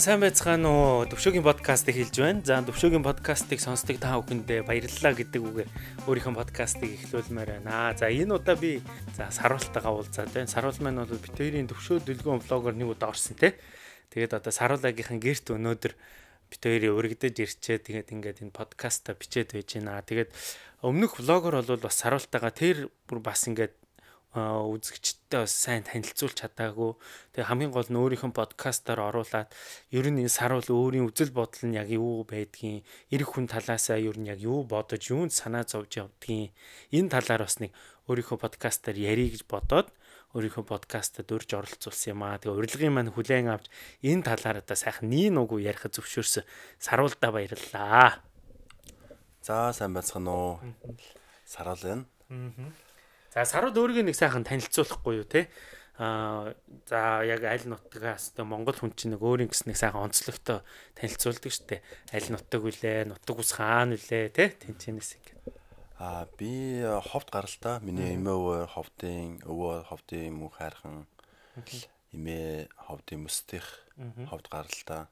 За сайн байцгаана уу. Төвшөөгийн подкастыг хэлж байна. За Төвшөөгийн подкастыг сонсдог та бүхэндээ баярлалаа гэдэг үгээр өөрийнхөө подкастыг эхлүүлмээр байна. За энэ удаа би за саруултайгаа уулзаад байна. Саруул маань бол бит хоёрын төвшөө дэлгүүн влогоор нэг удаа орсон те. Тэгээд одоо саруулагийнхан гэрт өнөөдөр бит хоёрын өргөдөж ирчээ. Тэгээд ингээд энэ подкаста бичээд байж байна. Тэгээд өмнөх влогоор бол бас саруултайгаа тэр бүр бас ингээд үзэгчдтэй бас сайн танилцуулж чадаагүй. Тэгээ хамгийн гол нь өөрийнхөө подкастаар оруулаад ер нь энэ саруул өөрийн үзэл бодол нь яг юу байдгийг, эр хүн талаасаа ер нь яг юу бодож, юунд санаа зовж явдгийг энэ талаар бас нэг өөрийнхөө подкастаар ярих гэж бодоод өөрийнхөө подкастад урьж оролцуулсан юм аа. Тэгээ урилгын маань хүлээн авч энэ талаар одоо сайхан нийн угу ярих зөвшөөрсөн саруулдаа баярлалаа. За сайн байцгаана уу. Саруул байна. Аа За сарууд өөрийгөө нэг сайхан танилцуулахгүй юу те? Аа за яг аль нутгаас тэ Монгол хүн чинь нэг өөрийн гэс нэг сайхан онцлогтой танилцуулдаг штэ. Аль нутаг үлээ, нутаг ус хаана үлээ те? Тэнчэнэс ингэ. Аа би ховд гаралтай. Миний эмээ ховдын өвөө ховдын мөн хайрхан. Эмээ ховдын мөстих ховд гаралтай.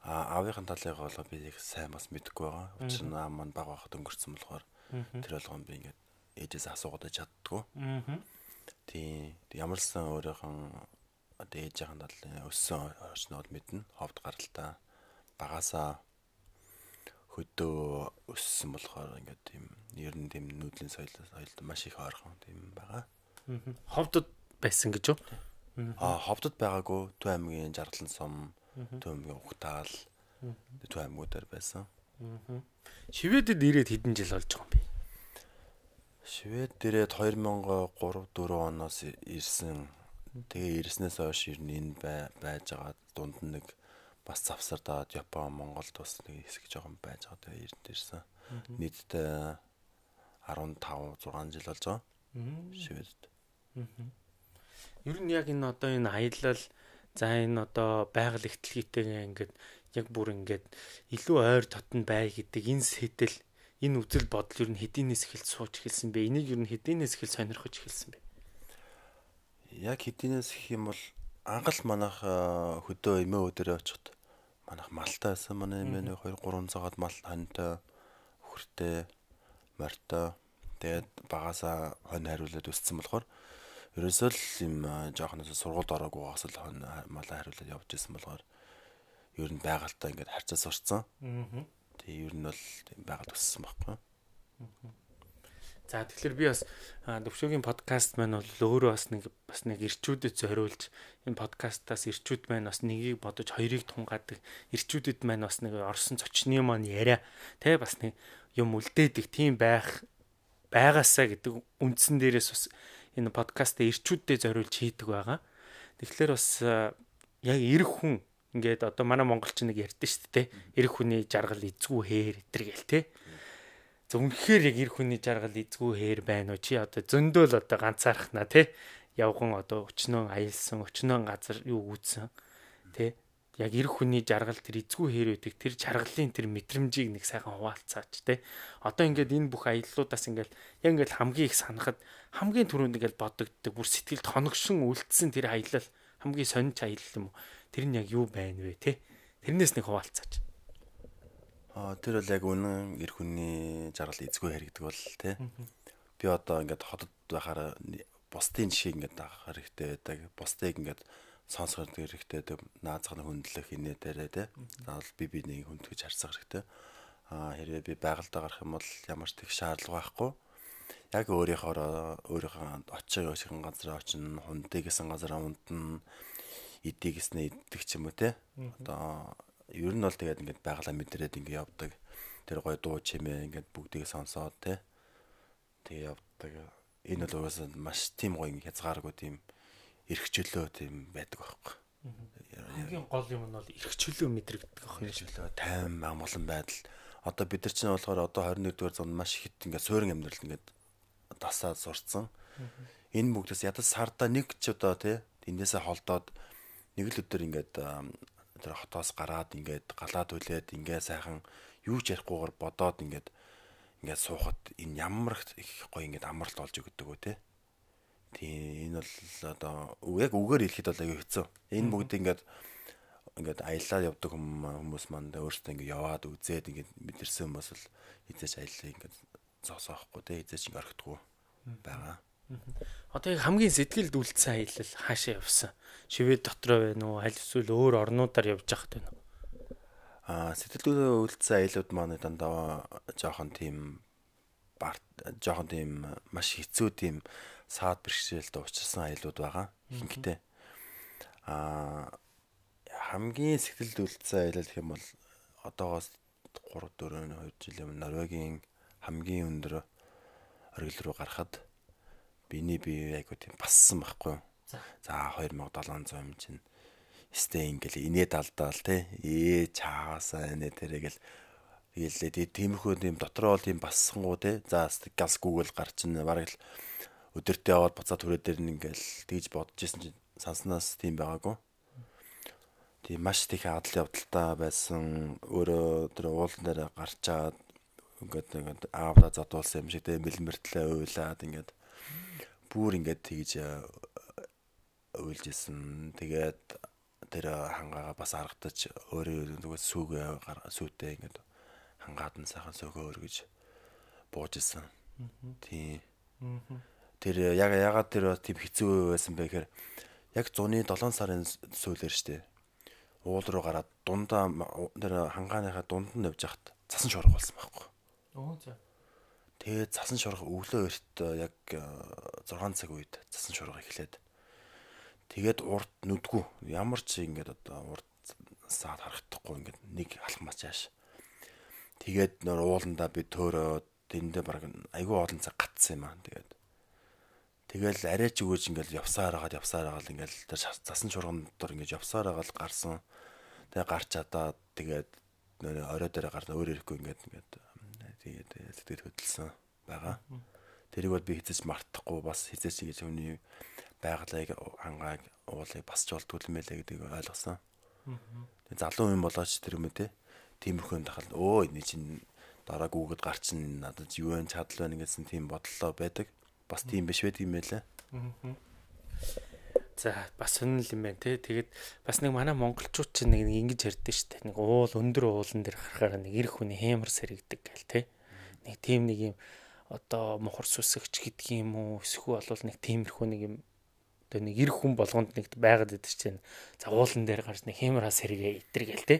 Аа аавынхын талыг бол би их сайн бас мэдэхгүй байгаа. Учир нь аа маань баг байхад өнгөрцөн болохоор тэр болгоом би ингээд ээжээс асуугаад чаддгүй. Аа. Тийм ямар ч сан өөрийнхөө одоо ээжийн талын өссөн орчнод мэднэ. Ховд гаралтай багасаа хөдөө өссөн болохоор ингээд тийм ер нь тийм нүүдлийн соёл соёлд маш их ойрхон тийм байгаа. Ховдод байсан гэж юу? Аа ховдод байгаагүй Төв аймгийн Жаргалан сум, Төв аймгийн Ухтаал, Төв аймгуудаар байсан. Шивэдэд ирээд хэдэн жил болж байгаа юм бэ? Швед дээрээ 2003 4 оноос ирсэн. Тэгээ ирснээс хойш ер нь энэ байж байгаа дунд нэг бас завсардаад Япон, Монголд бас нэг хэсэг жоохон байж байгаа. Тэгээ эрдэнэ ирсэн. Нийтдээ 15 6 жил болж байгаа. Шведд. Ер нь яг энэ одоо энэ аялал за энэ одоо байгаль ихтлгийтэйгээ ингээд яг бүр ингээд илүү ойр дотн бай гэдэг энэ сэтэл энэ үзэл бодол ер нь хэдийнээс эхэлж сууж эхэлсэн бэ? Энийг ер нь хэдийнээс эхэлж сонирхож эхэлсэн бэ? Яг хэдийнээс их юм бол анхал манах хөдөө эмээ өдөрөө очиход манах малтай байсан. Манай эмээ нэг 2 3 цагаад мал хантай хөртэй морьтой тэгээд багасаа хонь хариулаад өссөн болохоор ерөөсөө л юм жоохноос сургуульд ороогүй бас л хонь малаа хариулаад явж исэн болохоор ер нь байгальтаа ингээд харьцаа сурцсан. Аа Тэгээ ер нь бол тийм байгаад өссөн байхгүй. За тэгэхээр би бас төвшөөгийн подкаст маань бол өөрөө бас нэг бас нэг ирчүүдэд зориулж энэ подкастаас ирчүүд маань бас нэгийг бодож хоёрыг тунгаадаг ирчүүдэд маань бас нэг орсон цочны маань яриа тэ бас нэг юм үлдээдэг тийм байх байгаасаа гэдэг үндсэн дээрээс бас энэ подкастаа ирчүүдэд зориулж хийдэг байгаа. Тэгэхээр бас яг эр хүн ингээд одоо манай монголч нэг ярьдэн шүү дээ. Эр хүний жаргал эзгүй хээр гэтэр гээл те. Үнэхээр яг эр хүний жаргал эзгүй хээр байна уу? Чи одоо зөндөөл одоо ганцаарх на те. Явган одоо өчнөө аялсан, өчнөө газар юу үүсэн те. Яг эр хүний жаргал тэр эзгүй хээр үүдэг тэр жаргалын тэр мэдрэмжийг нэг сайхан хуваалцаач те. Одоо ингээд энэ бүх аяллуудаас ингээд яг ингээд хамгийн их санахад хамгийн түрүүнд ингээд бодогддог бүр сэтгэлд хоногшин үлдсэн тэр аялал хамгийн сонирч аялал юм уу? Тэр нь яг юу байна вэ те? Тэрнээс нэг хуваалцаач. Аа тэр бол яг үнэн эр хүний жаргал эзгүй хэрэгдэг бол те. Би одоо ингээд хотод байхаар бусдын жишээ ингээд авах хэрэгтэй байдаг. Бусдыг ингээд сонсох хэрэгтэй байдаг. Наазахны хүндлэх инээ дээрээ те. Заавал би бинийг хүндгэж харьцах хэрэгтэй. Аа хэрвээ би байгальдаа гарах юм бол ямар ч тэг шаардлага байхгүй яг өөрийнхөө өөрийнхөө очиж өсгөн газар очино хундыг гэсэн газар ундна эдийг гэснээ иддэг ч юм уу те. Одоо ер нь бол тэгээд ингээд байгалаа мэдрээд ингээд явдаг. Тэр гой дуу чимээ ингээд бүгдийг сонсоод те. Тэгээ явдаг. Энэ бол угаасаа маш тийм гоё хязгааргүй тийм эрхчлөө тийм байдаг байхгүй. Хамгийн гол юм нь бол эрхчлөө мэдрэгдэх байх шүү. Тайван амгалан байдал. Одоо бид нар чинь болохоор одоо 21-р зуунд маш их ингээд суурин амьдрал ингээд дасаад сурцсан. Энэ бүгдээс ядаж сарда нэг ч одоо тий эндээсээ холдоод нэг л өдөр ингээд тэр хотоос гараад ингээд галаад үлээд ингээд сайхан юу ч ярихгүйгээр бодоод ингээд ингээд суухад энэ ямар их гоё ингээд амралт олж өгдөг үү те. Тийм энэ бол одоо яг үгээр хэлэхэд бол аюу хэцүү. Энэ бүгд ингээд ингээд аяллаа явдаг хүмүүс маань өөрсдөө ингээд яваад үзээд ингээд мэдэрсэн хүмүүс л хизээч аяллаа ингээд зоосоохгүй те хизээч ингээд орхидгүй байгаа. Одоо яг хамгийн сэтгэлд үлдсэн аялал хаашаа явсан? Шивэд дотроо байна уу? Аль эсвэл өөр орнуудаар явж байхад байна уу? Аа сэтгэлдээ үлдсэн аялууд маань дандаа жоохон тийм барт жоохон тийм маш хэцүү тийм саад бэрхшээлд учирсан аялууд байгаа. Ихэнхдээ аа хамгийн сэтгэлд үлдсэн аялал гэх юм бол одоогоос 3 4 2 жил юм Норвегийн хамгийн өндөр оргил руу гарахад биний бие айгу тийм бассан байхгүй. За. 2700 юм чинь Стэ ингээл инээд алдаал те. Ээ чаасаа нэ тэрэгэл Тэгэлээ тиймэрхүү тийм дотроо бол тийм бассангуу те? За газ гүгэл гарчин бараг л өдөртөө яваад буцаад түрээ дээр ингээл тэгж бодож исэн чинь санснаас тийм байгаагүй. Тийм маш их адал явдалтай байсан. Өөрөө тэр уулан дээр гарчаад ингээд ингээд аавда задуулсан юм шиг тийм бэлмэртлээ уйлаад ингээд бүр ингээд тэгж э, уйлж исэн. Тэгээд тэр хангаага бас аргатаж өөрөө зүгээр сүүгээ сүүтэй ингээд хангаад нь сайхан сөөгөө өргөж бууж исэн. Тийм. Тэр яг ягаад тэр тийм хэцүү байсан бэ гэхээр яг зуны 7 сарын сүүлээр штэ уул руу гараад дундаа тэр хангааныхаа дунд нь явж хахад цасан шорох болсон байхгүй. Оо за. Тэгээд цасан шорох өглөө эрт яг 6 цаг үед цасан шорох эхлээд тэгээд урд нүдгүү ямар ч ингээд одоо урд саад харагдахгүй ингээд нэг алхмаач яаш. Тэгээд нөр ууландаа би төөрөө тэндээ баг айгүй олон цаг гатсан юм аа. Тэгээд Тэгэл арайч өгөөж ингээл явсаар хагаад явсаар хагаад ингээл тэр засан чурган дотор ингээд явсаар хагаад гарсан. Тэгээ гарч чадаад тэгээд орой дээр гарна өөр ирэхгүй ингээд ингээд тэгээд сэтгэл хөдлсөн байгаа. Тэрийг бол би хизэж мартахгүй бас хизэж ингэж хүний байгалыг хангааг уулыг басч болдгүй юм байлаа гэдгийг ойлгосон. Тэгээд залуу юм болооч тэр юм те. Тиймэрхүү тахал өө энэ чинь дараа гүгэд гарчин надад юу вэ чадал байна гэсэн тийм бодлоо байдаг бас тийм биш байдаг юм байлаа. За бас сонирхол юм байна те. Тэгээд бас нэг манай монголчууд чинь нэг ингэж ярьдэн штэ. Нэг уул өндөр уулан дээр харахаар нэг эр хүний хэмэр сэрэгдэг гэл те. Нэг тийм нэг юм одоо мохор сүсгч гэдг юм уу? Эсвэл бол нэг тиймэрхүү нэг юм одоо нэг эр хүн болгонд нэг байгаад идэв чинь. За уулан дээр гарч нэг хэмэр хас сэргээ итэр гэл те.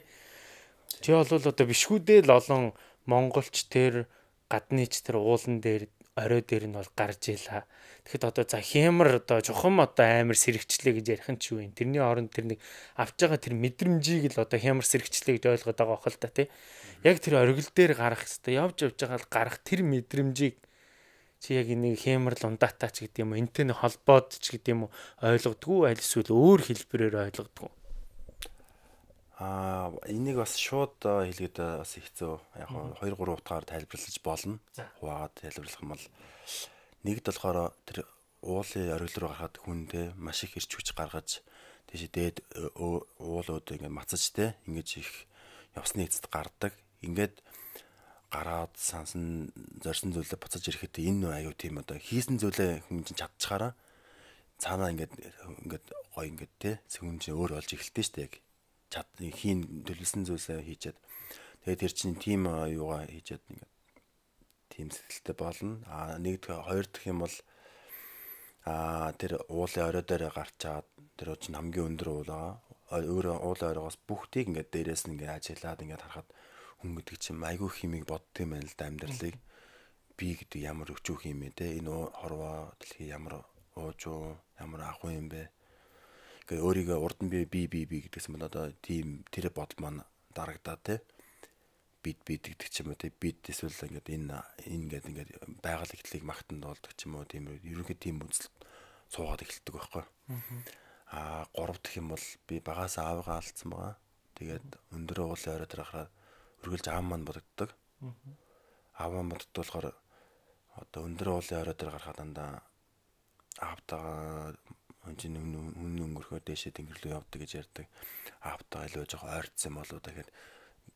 Чи бол одоо бишгүүдээ л олон монголч тэр гадныч тэр уулан дээр орой дээр нь бол гарч ийлаа. Тэгэхэд одоо за хямар одоо жухам одоо амар сэрэгчлээ гэж ярих нь ч юу юм. Тэрний оронд тэр нэг авч байгаа тэр мэдрэмжийг л одоо хямар сэрэгчлээ гэж ойлгоод байгаа бохол та тий. Яг тэр оргил дээр гарах хэвээр явж явж байгаа л гарах тэр мэдрэмжийг чи яг нэг хямар лундатаа ч гэдэг юм энтэй холбоод ч гэдэг юм ойлгодгүй аль эсвэл өөр хэлбэрээр ойлгодгүй Аа энийг бас шууд хэлгээд бас хэцүү. Яг 2 3 утгаар тайлбарлаж болно. Хуваагаад тайлбарлах юм бол нэгд болохоор тэр уулын оргил руу гарахад хүндээ маш их ирч хүч гаргаж тийш дээд уулууд ингээд мацаж те ингэж их явсны эцэд гардаг. Ингээд гараад сансан зорьсон зүйлээ буцаж ирэхэд энэ аюу тийм одоо хийсэн зүйлээ хүн чинь чадчихаараа цаанаа ингээд ингээд гой ингээд те хүн чинь өөр болж эхэлдэг шүү дээ яг чад хийн төлөвлөсөн зүйлсээ хийчихэд. Тэгээд тэр чинь тим юугаа хийчихэд ингээд тим сэтгэлтэй болно. А нэг хоёр дахь юм бол а тэр уулын орой дээр гарчаад тэр чинь хамгийн өндөр уулаа өөр уулын оройгоос бүгдийг ингээд дээрээс нь ингээд ажиглаад ингээд харахад хүн гэдэг чинь айгүй химиг бодд юм байна л да амьдралыг. Би гэдэг ямар өчүүх юм бэ те? Энэ хорвоо дэлхий ямар уужуу ямар ахуй юм бэ Гэ өөрийгөө урд нь би би би би гэдгсэн бол одоо тийм тэр бодол маань дарагдаа те бид бид гэдэг ч юм уу те бид эсвэл ингээд энэ энэ ингээд ингээд байгаль ихтлийг магтанд болдог ч юм уу тийм ерөнхий тийм үзэл суугаад эхэлдэг байхгүй. Аа гурав дахь юм бол би багаас аавгаа алдсан байгаа. Тэгээд өндөр уулын орой дээр гараад үргэлж аав маань бодогддог. Аав маань боддог болохоор одоо өндөр уулын орой дээр гарахад дандаа аавтайгаа хүн чинь хүн өнгөрөхөөр дээшээ тэнгэр рүү явдаг гэж ярьдаг. Аавтаа илүү жоох ойрцсон болоо дахиад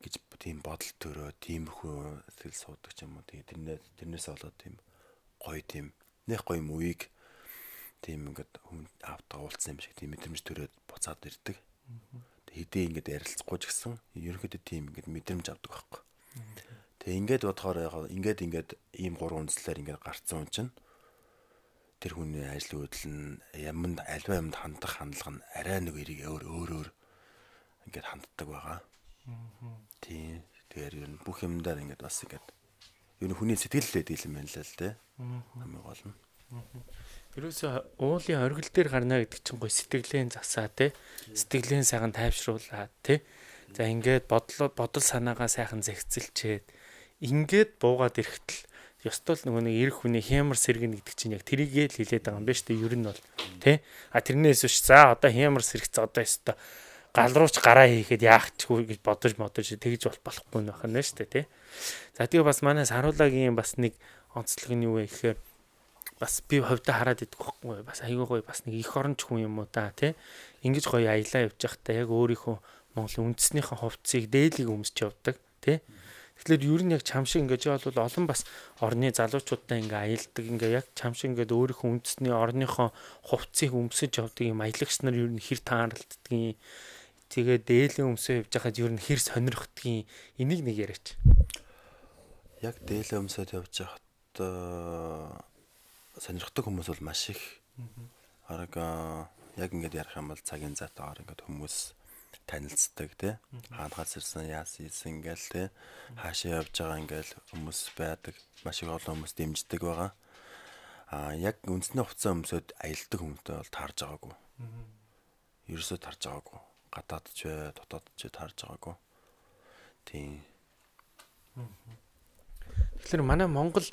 гэж тийм бодол төрөө тиймэрхүү сэтгэл суудаг ч юм уу. Тэгээ тэрнээс тэрнээс болоод тийм гоё тийм нэх гоё мууийг тийм ингээд хүн аавтаа уулцсан юм шиг тийм мэдрэмж төрөөд буцаад ирдэг. Хэдий ингээд ярилцахгүй ч гэсэн ерөнхийдөө тийм ингээд мэдрэмж авдаг байхгүй. Тэгээ ингээд бодохоор яг ингээд ингээд ийм гурван үндслээр ингээд гарцсан хүн чинь тэр хүний ажил үйлдэл нь яманд альва юмд хандах хандлага нь арай нэг эрийг өөр өөрөөр ингээд ханддаг байгаа. Тийм. Тэгэхээр ер нь бүх юмдаар ингээд бас ингээд ер нь хүний сэтгэл лээд юм байна л л дээ. Хамгийн гол нь. Ерөөсө уулын оргил дээр гарна гэдэг чинь гой сэтгэлийн засаа те. Сэтгэлийн сайхан тайвшруулаад те. За ингээд бодлоо бодол санаагаа сайхан зэгцэлчээд ингээд буугаад ирэхтэл ёстол нөгөө нэг эрх хүний хямар сэргэн гэдэг чинь яг тэрийгээ л хилээд байгаа юм байна шүү дээ. Ер нь бол тий. А тэрнээс биш за одоо хямар сэрэгц одоо ёстой гал рууч гараа хийхэд яах чгүй гэж бодож модож тэгж бол болохгүй нөх нь шүү дээ тий. За тэгээ бас манай саруулагийн бас нэг онцлог нь юу вэ гэхээр бас би ховдоо хараад идэх байхгүй бас айгүй гоё бас нэг их оронч хүн юм уу та тий. Ингиж гоё аялаа явж байхдаа яг өөрийнхөө Монголын үндэснийхэн хувцсыг дээлийг өмсч явдаг тий. Тэгэхээр ер нь яг чам шиг ингэж бол олон бас орны залуучуудтай ингээ аялдаг ингээ яг чам шиг ингээд өөрийнхөө үндэсний орныхоо хувцсыг өмсөж явдаг юм аялагч нар ер нь хэр тааралддаг тэгээ дээлийн өмсөө явж байхад ер нь хэр сонирхдгийг энийг нэг яриач. Яг дээлийн өмсөд явж байхад сонирхдаг хүмүүс бол маш их. Араг яг ингээд ярих юм бол цагийн зайтаар ингээд хүмүүс танилцдаг тий. Хаанахаас ирсэн яасан ийсэн ингээл тий. Хаашаа явж байгаа ингээл хүмүүс байдаг. Маш их олон хүмүүс дэмждэг байгаа. Аа яг үндэсний хувцас өмсөд аялдаг хүмүүстэй бол таарж байгаагүй. Ерөөсөө таарж байгаагүй гадаад ч бай, дотоод ч таарж байгаагүй. Тийм. Тэгэхээр манай Монгол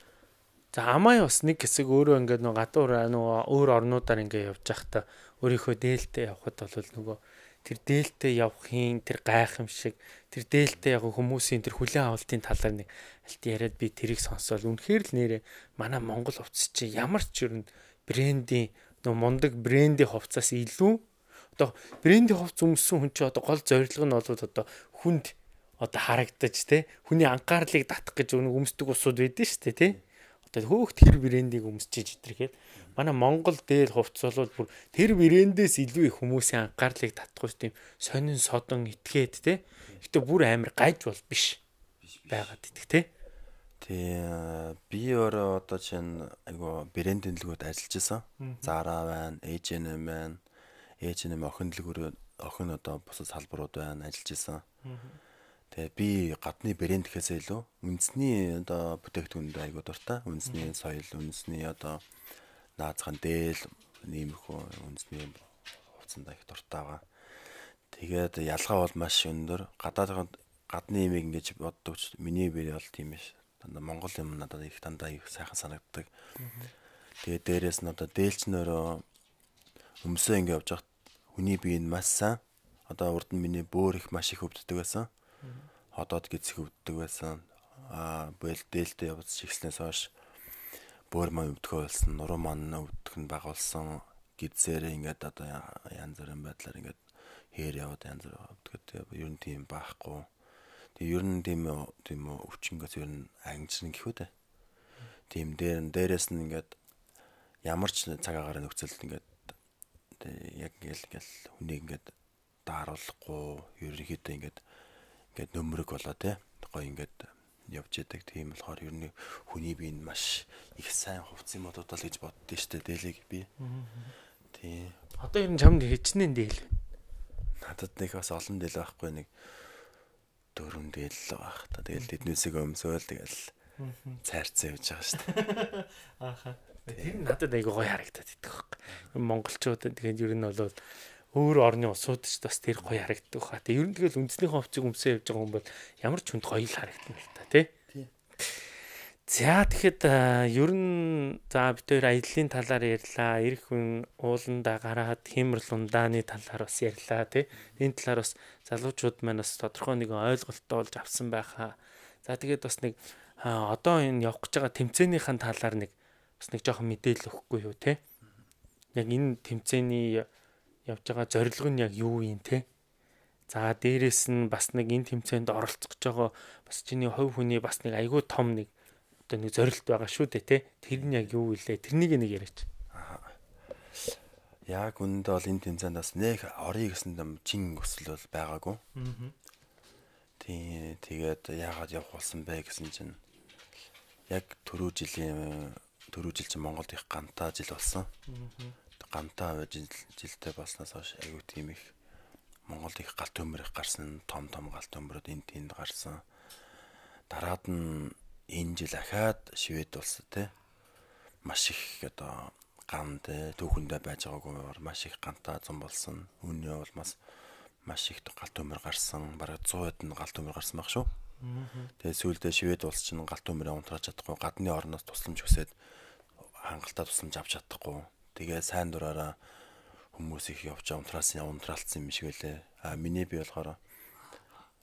за амаа бас нэг хэсэг өөрөө ингээд нөгөө гадуур нөгөө өөр орнуудаар ингээд явж байхдаа өөрийнхөө дээлтэй явхад бол нөгөө тэр дээлтэй явахын тэр гайхамшиг тэр дээлтэй яг хүмүүсийн тэр хүлэн авалтын талаар нэг алт яриад би тэрийг сонсоод үнэхээр л нэрэ манай Монгол хувцас чи ямар ч юм брендийн нөө мундаг брендийн хувцас илүү? Одоо брендийн хувц өмссөн хүн чинь одоо гол зорилго нь бол одоо хүнд одоо харагдаж те хүний анхаарлыг татах гэж нэг өмсдөг усуд байдэн шүү дээ те одоо хөөх тэр брендийг өмсчиж идэрхэд манай Монгол дээр хувц бол бүр тэр брэндээс илүү их хүмүүсийн анхаарлыг татах ус тийм сонин содон итгээд те гэтээ бүр амар гайж бол биш байгаад идэх те. Тий би өөрөө одоо чинь айгу брэндийн дэлгүүд ажиллаж исэн. Zara байна, H&M байна. Нэм охин дэлгүүр охин одоо бусад салбарууд байна ажиллаж исэн. Тэгээ би гадны брэнд гэхээсээ илүү үндэсний одоо бүтээгдэхүүнд айгуу дуртай. Үндэсний соёл, үндэсний одоо наазхан дээл ниймэрхүү үндэсний хувцанд их дуртай байгаа. Тэгээд ялгаа бол маш өндөр. Гадаад гадны имийг ингэж боддог ч миний бие бол тийм биш. Дандаа Монгол юм надад их дандаа их сайхан санагддаг. Тэгээд дээрэс нь одоо дээлчнөрөө өмсөө ингэ явж байхад хүний бие нь маш сайн. Одоо урд нь миний бөөр их маш их өвддөг байсан. Ходоод гизэх өвддөг байсан. Аа бэл дээлтэй явц чигснээс хойш бөөр маань өвдөхөө болсон. Нуруу маань өвдөх нь бага болсон. Гидсээр ингээд одоо янз бүрийн байдлаар ингээд хээр яваад янз бүр өвдөхөд ер нь тийм баахгүй. Тэгээ ер нь тийм тийм өвчнгөөс ер нь ангижрын гэхүү дээ. Тийм дээр дээрээс нь ингээд ямар ч цаг агаар нөхцөлд ингээд яг ингээл ингээл хүнийг ингээд дааруулахгүй ерөнхийдөө ингээд ингээд нөмрөг болоо те гоё ингээд явж яадаг тийм болохоор ер нь хүний бие нь маш их сайн хувцс юм бодод л гэж боддөө штэ дээлийг би. Тийм. Одоо ер нь чамд хичнээн дээл. Надад нэг бас олон дээл байхгүй нэг дөрөв дээл л байх та. Тэгэл тэднээсээ өмсөөл тэгэл цайрцаа явж байгаа штэ. Ааха. Тэр надад айгүй гоё харагдаад идэх байхгүй. Монголчуудад тэгээд ер нь бол өөр орны улсууд ч бас тэр гоё харагддаг хаа. Тэгээд ер нь тэгэл үндэсний хувцыг өмсөө явж байгаа хүн бол ямар ч хүнд гоё л харагдана л та тий. За тэгэхэд ер нь за бид хоёр аяллаа талаар ярьлаа. Ирэх хүн ууланда гараад хэмэр лундааны талаар бас ярьлаа тий. Энэ талаар бас залуучууд маань бас тодорхой нэгэн ойлголтоо олж авсан байхаа. За тэгээд бас нэг одоо энэ явах гэж байгаа тэмцээнийхэн талаар нэг бас нэг жоохон мэдээлэл өгөхгүй юу те. Яг энэ тэмцээний явж байгаа зорилго нь яг юу юм те. За дээрэс нь бас нэг энэ тэмцээнд оролцох гэж байгаа бас чиний хувь хүний бас нэг айгүй том нэг одоо нэг зорилт байгаа шүү дээ те. Тэр нь яг юу вэ? Тэрнийг нэг яриач. Яг үндэ бол энэ тэмцээнд бас нэг орё гэсэн юм чин өсөл бол байгаагүй. Аа. Тий, тэгээд яагаад явах болсон бэ гэсэн чинь яг түрүү жилийн түрүү жил чинь Монголд их гантаа жил болсон. Гантаа жил жилдээ болсноос хойш аюу тийм их Монголд их галт төмөр их гарсан, том том галт төмөрөд энэ тэнд гарсан. Дараад нь энэ жил ахаад шивэд болсон тий. Маш их одоо ган тэ түүхэндээ байж байгаагүй маш их гантаа зам болсон. Үүний бас маш их галт өмөр гарсан. Бараг 100-д нь галт өмөр гарсан баг шүү. Тэгээ сүүлдээ шивэд улс чинь галт өмөрөө унтрааж чадахгүй гадны орноос тусламж хүсээд хангалттай тусламж авч чадахгүй. Тэгээ сайн дураараа хүмүүс их явж унтраасан унтраалцсан юм шиг байлээ. А миний би болохоор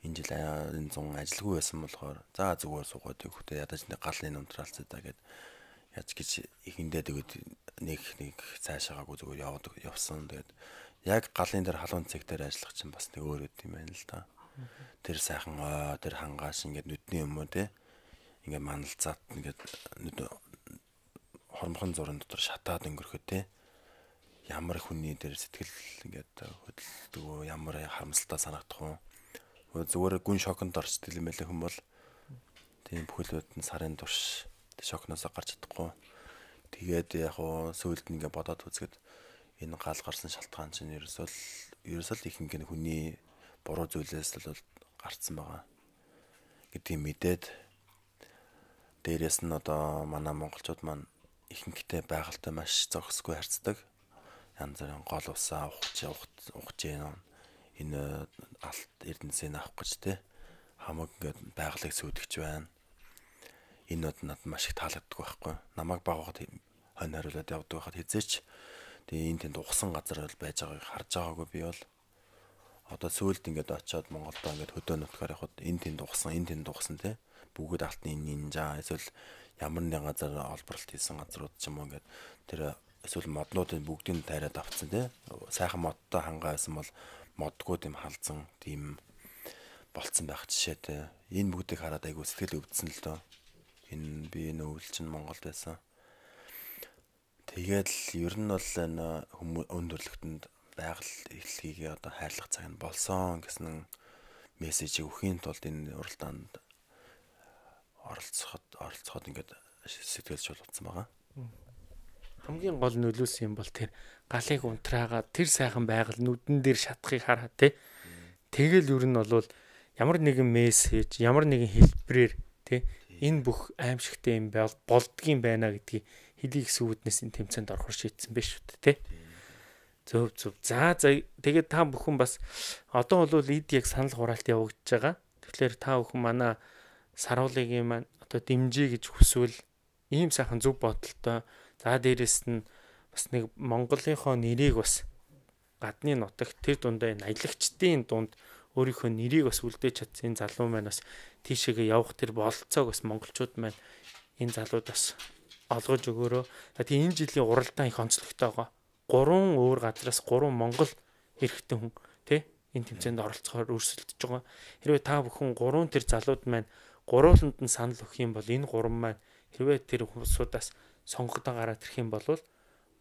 энэ жил энэ зун ажилгүй байсан болохоор за зүгээр суугаад өгөхтэй ядаж нэг галны унтраалцаа да гэд яаж гэж ихэндээ тэгээд нэг нэг цаашаагагүй зүгээр яваад явсан. Тэгээд яг галын дээр халуун цэг дээр ажиллах чинь бас нэг өөр үт юм байна л да. Тэр сайхан ой тэр хангааш ингээд нүдний юм уу те. Ингээд маналцаад ингээд хормхон зуран дотор шатаад өнгөрөхөө те. Ямар хүний дээр сэтгэл ингээд хөдөлдөг үү ямар харамсалтай санагдах уу. Зүгээр гүн шоконд орчдөг юм байлаа хүм бол тийм бүхэл бүтэн сарын турш шокноос гарч чадахгүй Тэгээд яг уу сүйд нь ингээ бодоод үзэхэд энэ гал гарсан шалтгаан чинь ерөөсөө ерөөсөө л ихэнх нь хүний буруу зүйлээс л гарцсан байгаа гэдгийг мэдээд дээрэс нь одоо манай монголчууд маань ихэнхдээ байгальтай маш зохисгүй харцдаг. Янз бүрийн гол усаа ухаж ухаж. Энэ алт эрдэнсийг авах гэж те хамаг ингээд байгалыг сүйдэгч байна энэ нод надад маш их таалагддаг байхгүй. Намайг багахад хонь хариулаад явдаг байхад хизээч тэгээ энэ тэнд ухсан газар бол байж байгааг харж байгаагүй би бол одоо сөүлд ингээд очиод Монголдо ингээд хөдөө нутгаар явхад энэ тэнд ухсан энэ тэнд ухсан те бүгд алтны нинжа эсвэл ямар нэгэн газар олборлт хийсэн газрууд ч юм уу ингээд тэр эсвэл моднуудын бүгдийг тайраад авцсан те сайхан модтой хангаа байсан бол модгүй тийм халзан тийм болцсон байх жишээтэй энэ бүгдийг хараад айгу сэтгэл өвдсөн л доо. Энэ би энэ өвөл чинь Монголд байсан. Тэгээд л ер нь бол энэ өндөрлөгтөнд байгаль эхлэхийг одоо хайрлах цаг нь болсон гэсэн мессежийг өгөхийн тулд энэ уралдаанд оролцоход оролцоход ингээд сэтгэлж болцсон байгаа. Хамгийн гол нөлөөсөн юм бол тэр галыг унтраагаа тэр сайхан байгаль нүдэн дээр шатахыг хараа тий. Тэгэл ер нь бол ямар нэгэн мессеж, ямар нэгэн хэлбэрээр тий энэ бүх аимшигтай юм болдгийм байна гэдгийг хэлийг сүүднээс энэ тэмцээнд орохор шийдсэн биш үү те. Зөв зөв. За за тэгээд та бүхэн бас одоо бол эд яг санал хураалт явагдаж байгаа. Тэгэхээр та бүхэн манай саруулыгийн маань одоо дэмжиж гэж хүсвэл ийм сайхан зөв бодолтой. За дээрэс нь бас нэг Монголынхоо нэрийг бас гадны нутагт тэр дундаа энэ аялагчдын дунд өөрийнхөө нэрийг бас үлдээж чадсан залуу маань бас тийшээгээ явах тэр бололцоог бас монголчууд маань энэ залуудаас олгож өгөөрөө. Тэгээ энэ жилийн уралдаан их онцлогтой байгаа. Гурван өөр газраас гурван монгол эрэгтэй хүн энэ тэмцээнд оролцохоор өрсөлдөж байгаа. Хэрвээ та бүхэн гурван тэр залууд маань гурвууланд нь санал өгөх юм бол энэ гурван маань хэрвээ тэр хүмүүсүүдээс сонгогдоо гараад ирэх юм бол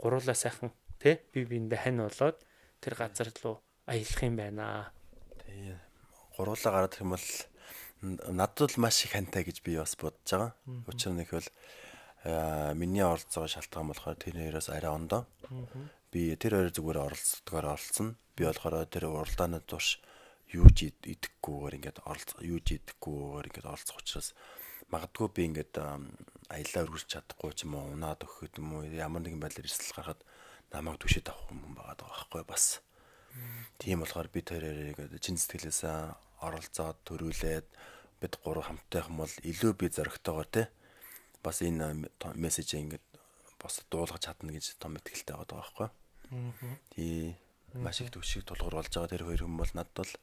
гуруулаа сайхан тий би биэндээ хань болоод тэр газар руу аялах юм байна. Тий. Гуруулаа гараад ирэх юм бол надад л маш их хантай гэж би бас бодож байгаа. Учир нь их бол миний оролцоо шалтгаан болохоор тэр хоёроос арай ондоо. Би тэр хоёр зүгээр оролцдогоор оролцсон. Би болохоор тэр уралдааны турш юу ч идэхгүйгээр ингээд оролцох юу ч идэхгүйгээр ингээд оролцох учраас магадгүй би ингээд аялаа өргөж чадахгүй ч юм уу унаад өгөх юм уу ямар нэгэн байдлаар эрсдэл гарахад намайг түшээд авах юм байгаа байхгүй бас. Тийм болохоор би тэрээр чин сэтгэлээс оролцоод төрүүлээд бид гурав хамттай юм бол илүү би зөрөгтэйгээр те бас энэ мессежийг ингээд бос дуулгаж чадна гэж том итгэлтэй байгаа байхгүй. Тий маш их төвшиг тулгуур болж байгаа тэр хоёр хүн бол надад бол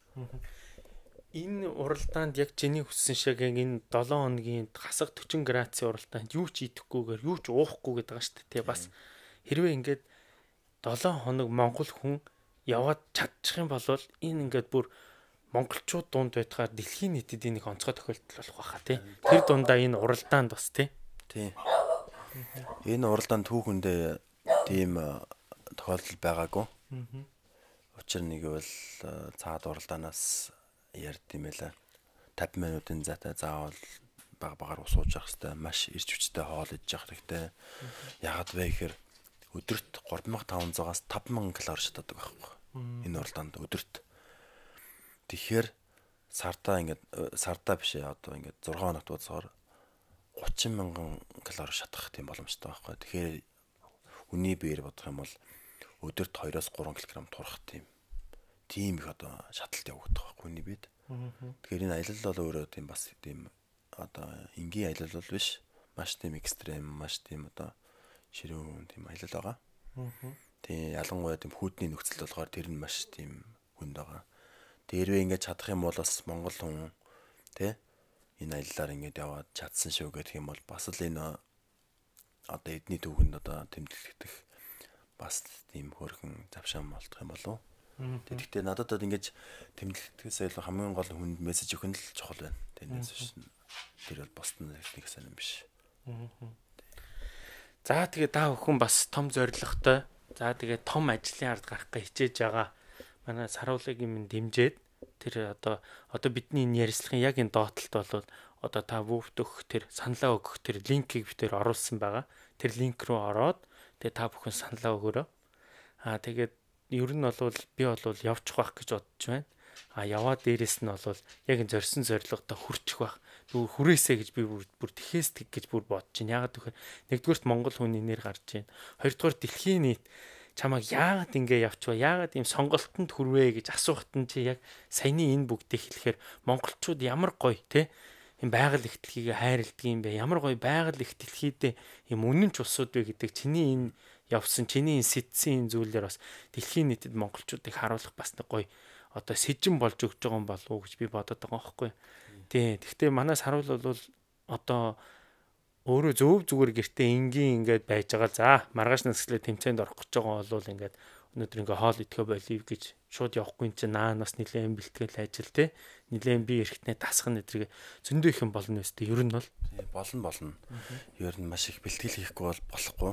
энэ уралдаанд яг чиний хүссэн шиг энэ 7 хоногийн хасах 40 градусын уралдаанд юу ч идэхгүйгээр юу ч уухгүйгээд байгаа шүү дээ. Бас хэрвээ ингээд 7 хоног монгол хүн яваад чадчих юм бол энэ ингээд бүр монголчууд дунд байтгаар дэлхийн нийтэд энийг онцгой тохиолдол болох байхаа тий. Тэр дундаа энэ уралдаанд бас тий. Тий. Энэ уралдаанд түүхэндээ тийм тохиолдол байгаагүй. Учир нэг бол цаад уралдаанаас ярьд юм байла. 50 минутын зайтай заавал баг багаар ус ууж явах хэрэгтэй. Маш ирж хүчтэй хоол идэж явах хэрэгтэй. Яагаад вэ гэхээр өдөрт 3500-аас 5000 калори шатаадаг байхгүй. Энэ уралдаанд өдөрт. Тэгэхээр сартаа ингээд сартаа биш одоо ингээд 6 хоногт удасаар 30 мянган калори шатах тийм боломжтой байхгүй. Тэгэхээр үний биеэр бодох юм бол өдөрт 2-оос 3 кг турах тийм тийм их одоо шаталт явагдах байхгүй үний биед. Тэгэхээр энэ аялал бол өөрөө тийм бас тийм одоо энгийн аялал бол биш. Маш тийм экстрем, маш тийм одоо ширүүн тийм аялал байгаа. Тийм ялангуяа тийм хүүдний нөхцөл болохоор тэр нь маш тийм хүнд байгаа. Дээрвээ ингэж чадах юм бол бас Монгол хүн тий энэ аяллаар ингэж яваад чадсан шүү гэх юм бол бас л энэ одоо эдний түүхэнд одоо тэмдэглэгдэх бас тийм хөрхөн завшаан болдох юм болов? Тэгэхдээ надад бол ингэж тэмдэглэхээс илүү хамгийн гол хүнд мессеж өгөх нь л чухал байна. Тэрнээс биш. Тэр бол босд нь нэг сайн юм биш. За тэгээ та бүхэн бас том зоригтой. За тэгээ том ажлын ард гарах гэж хичээж байгаа. Манай саруулыг юм дэмжиж тэр одоо одоо бидний энэ ярилцлагын яг энэ доотлолт бол одоо та вүүфт өгөх тэр саналаа өгөх тэр линкийг битээр оруулсан байгаа. Тэр линк рүү ороод тэгээ та бүхэн саналаа өгөөрэй. Аа тэгээд ер нь бол би бол явчих байх гэж бодож байна. А яваа дээрэс нь бол яг энэ зорьсон зорилготой хүрчих байх. Зүгээр хүрээсэй гэж би бүр тэхээс тэг гэж бүр бодож байна. Ягаад гэвэл нэгдүгээрт Монгол хүний нэр гарч байна. Хоёрдугаар дэлхийн нийт чамайг яагаад ингэ явчихва? Яагаад ийм сонголтонд хүрвэ гэж асуухт нь чи яг саяны энэ бүгдийг хэлэхээр монголчууд ямар гоё те юм байгаль их дэлхийг хайрладаг юм бэ? Ямар гоё байгаль их дэлхийдээ юм үнэн ч усуд вэ гэдэг чиний энэ явсан чиний сэтсэн зүйлээр бас дэлхийн нийтэд монголчуудыг харуулах бас нэг гоё одоо сэжин болж өгч байгаа юм болов уу гэж би бодоод байгаа байхгүй. Тий. Гэхдээ манаас харуул бол одоо өөрөө зөв зүгээр гэртээ энгийн ингээд байж байгаа. За маргааш насглаа тэмцээнд орох гэж байгаа бол ингээд өнөөдөр ингээ хоол идэхэ болив гэж шууд явахгүй чинь наа нас нилээн бэлтгэл ажил те. Нилээн би эрэхтнээ тасах нь эдрэг зөндөө их юм болно өстэй ер нь бол. Болно болно. Ер нь маш их бэлтгэл хийхгүй бол болохгүй.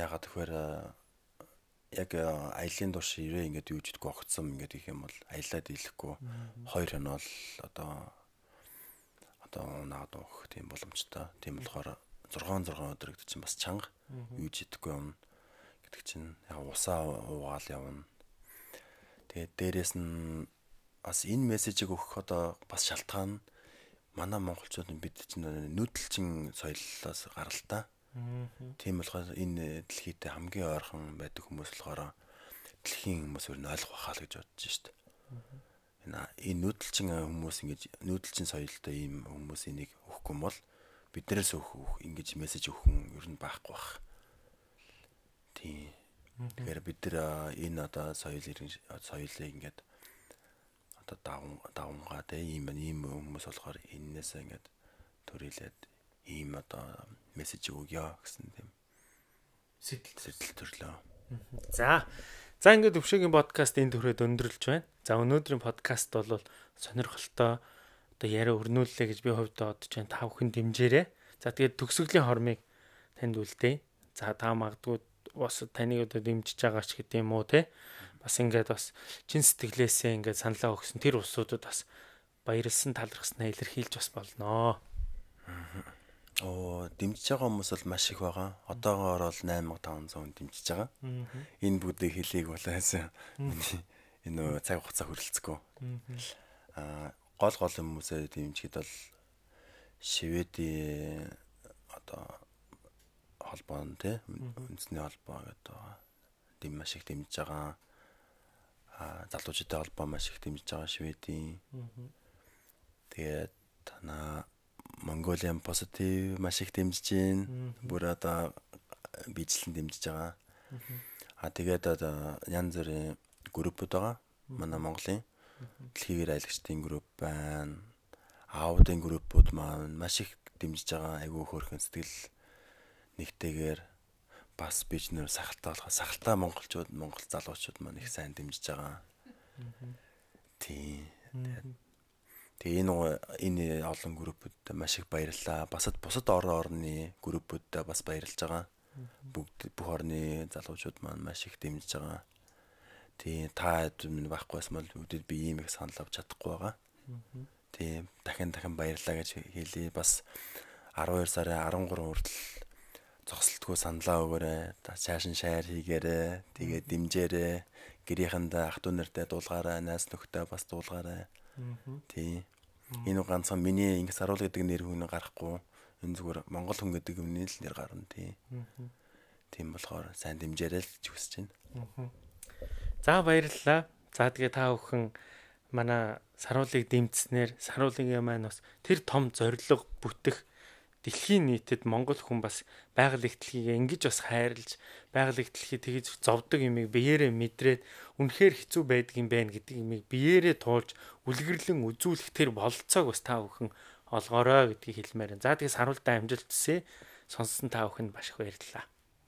Ягаад тэгэхээр яг аялын турш ирээ ингээд юу гэдэггүй огцсон ингээд их юм бол аялаад ийлэхгүй. Хоёр хоног одоо одоо наад өгөх тийм боломжтой. Тийм болохоор 6 6 өдөр гэдэг чинь бас чанга юу гэдэггүй юм гэдэг чинь яг усаа уугаал явна. Тэгээд дээрэс нь бас энэ мессежийг өгөх одоо бас шалтгаан манай монголчууд бид чинь нүүдэлчин соёлоос гаралтай Тийм болохоор энэ дэлхийдээ хамгийн ойрхон байдаг хүмүүс болохоор дэлхийн хүмүүс өөр нь ойлгох байхаа л гэж бодож шít. Энэ нүүдэлчин хүмүүс ингэж нүүдэлчин соёлтой ийм хүмүүс энийг өгөхгүй бол биднээс өгөх ингэж мессеж өгөх ер нь байхгүй бах. Тийм. Тэгэхээр бид нар энэ одоо соёл соёлыг ингээд одоо даван давангаа те ийм ийм хүмүүс болохоор эннээс ингээд төрүүлээд ийм одоо мессеж өгье гэсэн тийм сэтэл сэтэл төрлөө. За. За ингээд өвшөгийн подкаст энэ төрөд өндөрлж байна. За өнөөдрийн подкаст бол сонирхолтой одоо яриа өрнүүллээ гэж би хувьдаа бодож байна. Та бүхэн дэмжээрэй. За тэгээд төгсгөлийн хормыг танд үлдээе. За та магадгүй бас таныг одоо дэмжиж байгаа ч гэдэм юм уу те. Бас ингээд бас чин сэтгэлээсээ ингээд саналаа өгсөн тэр усуудад бас баярлсан талархснаа илэрхийлж бас болноо. Аа. Оо, дэмжиж байгаа хүмүүс бол маш их байгаа. Одоогоор бол 8500 хүн дэмжиж байгаа. Энэ бүдийг хэлийг бол хайсан. Энэ цаг хугацаа хөрөлцгөө. Аа, гол гол хүмүүсээ дэмжихэд бол Шведийн одоо холбоо нь тий үндэсний холбоо гэдэг байгаа. Дэм маш их дэмжиж байгаа. Аа, залуучуудын холбоо маш их дэмжиж байгаа Шведийн. Тэгээд танаа Mongolian Positive маш их дэмжиж байна. Бүр одоо бичлэн дэмжиж байгаа. А тэгээд одоо янз бүрийн группуд байгаа. Манай Монголын дэлхийгээр аялагчдын групп байна. Аудын группуд маань маш их дэмжиж байгаа. Айгүй хөөрхөн сэтгэл нэгтэйгээр бас бич нэр сахалтай болох сахалтай монголчууд монгол залуучууд маань их сайн дэмжиж байгаа. Тийм. Тэгээ энэ энэ олон группүүд маш их баярлалаа. Басад бусад орон орны группүүдтэй бас баярлж байгаа. Бүгд бүх орны залуучууд маань маш их дэмжиж байгаа. Тийм та минь байхгүй байсан бол үүдээ би ийм их санал авч чадахгүй байгаа. Тийм дахин дахин баярлаа гэж хэлье. Бас 12 сарын 13 хүртэл зогсолтгүй саналаа өгөөрэй. Цааш нь шаяр хийгээрэй. Тэгээд дэмжээрэй. Гэрийнхэндээ ах トゥ нартай дуулгаарай. Найс нөхдөд бас дуулгаарай. Тийм. Энэ ганцхан миний Ингс Аруул гэдэг нэр хүн гарахгүй. Энэ зүгээр Монгол хүн гэдэг юмний л нэр гарна тийм. Тийм болохоор сайн дэмжээрэй л ч хүсэж байна. За баярлалаа. За тэгээ та бүхэн манай саруулыг дэмжснээр саруулын маань бас тэр том зориг бүтэх дэлхийн нийтэд монгол хүн бас байгаль ихтлгийг ингэж бас хайрлж байгаль ихтлгийг тэгж зовдөг юмыг биеэрээ мэдрээд үнэхээр хэцүү байдаг юм байна гэдэг юмыг биеэрээ туулж үлгэрлэн үзүүлэх тэр бололцоог бас та бүхэн олгоорой гэдгийг хэлмээр. За тэгээ саруултаа амжилт хүсье. Сонссон та бүхэнд маш их баярлалаа.